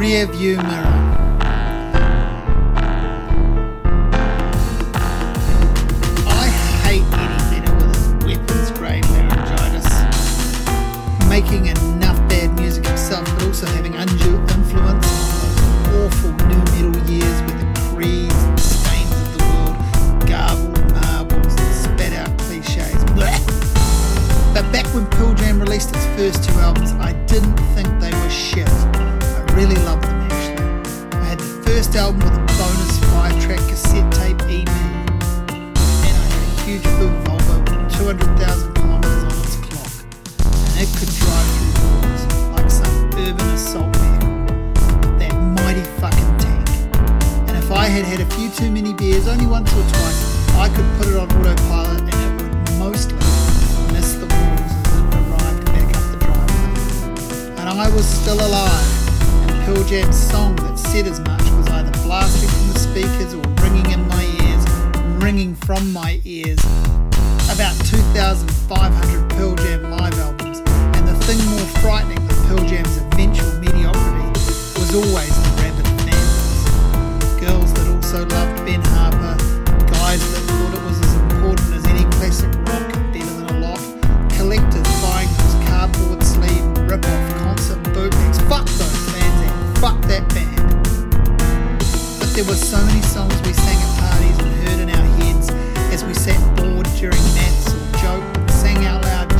Rearviewmirror. I hate Eddie Vedder with his weapons grade laryngitis. Making enough bad music himself, but also having undue influence on those awful nu metal years with the Creeds stains of the world, garbled marbles and spat out cliches. But back when Pearl Jam released its first two albums, I didn't think they were shit. Really loved them actually. I had the first album with a bonus five track cassette tape EP. And I had a huge blue Volvo with 200,000 kilometers on its clock. And it could drive through walls like some urban assault vehicle. That mighty fucking tank. And if I had had a few too many beers, only once or twice, I could put it on autopilot and it would mostly miss the walls as it arrived back up the driveway. And I was still alive. Pearl Jam's song that said as much was either blasting from the speakers or ringing in my ears, ringing from my ears. About 2,500 Pearl Jam live albums, and the thing more frightening than Pearl Jam's eventual mediocrity was always the rabid fanboys. Girls that also loved Ben Harper,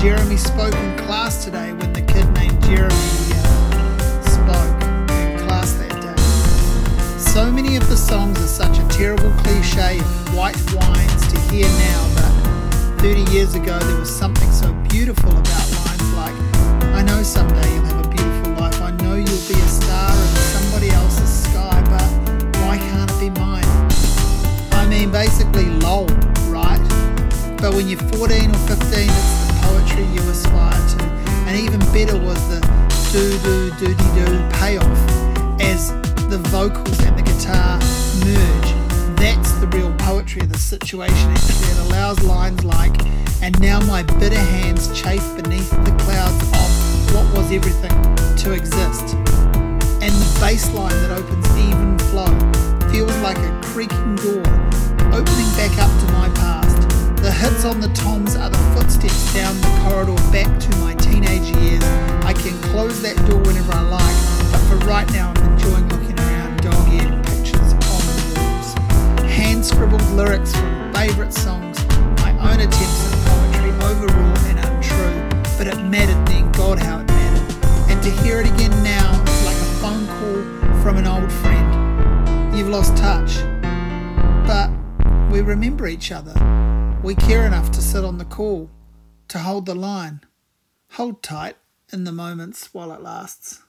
Jeremy spoke in class today when the kid named Jeremy uh, spoke in class that day. So many of the songs are such a terrible cliche of white whines to hear now, but 30 years ago there was something so beautiful about lines like, I know someday you'll have a beautiful life, I know you'll be a star in somebody else's sky, but why can't it be mine? I mean, basically, lol, right? But when you're 14 or 15, it's poetry you aspire to. And even better was the do do do de do payoff as the vocals and the guitar merge. That's the real poetry of the situation, actually. It allows lines like, and now my bitter hands chafe beneath the clouds of what was everything to exist and the bass line that opens even flow feels like a creaking door opening back up to my past. The on the toms are the footsteps down the corridor back to my teenage years. I can close that door whenever I like, but for right now I'm enjoying looking around dog-eared pictures on the walls. Hand-scribbled lyrics from favourite songs, my own attempts at poetry, overraw and untrue, but it mattered then, God how it mattered. And to hear it again now is like a phone call from an old friend. You've lost touch, but we remember each other. We care enough to sit on the call, to hold the line. Hold tight in the moments while it lasts.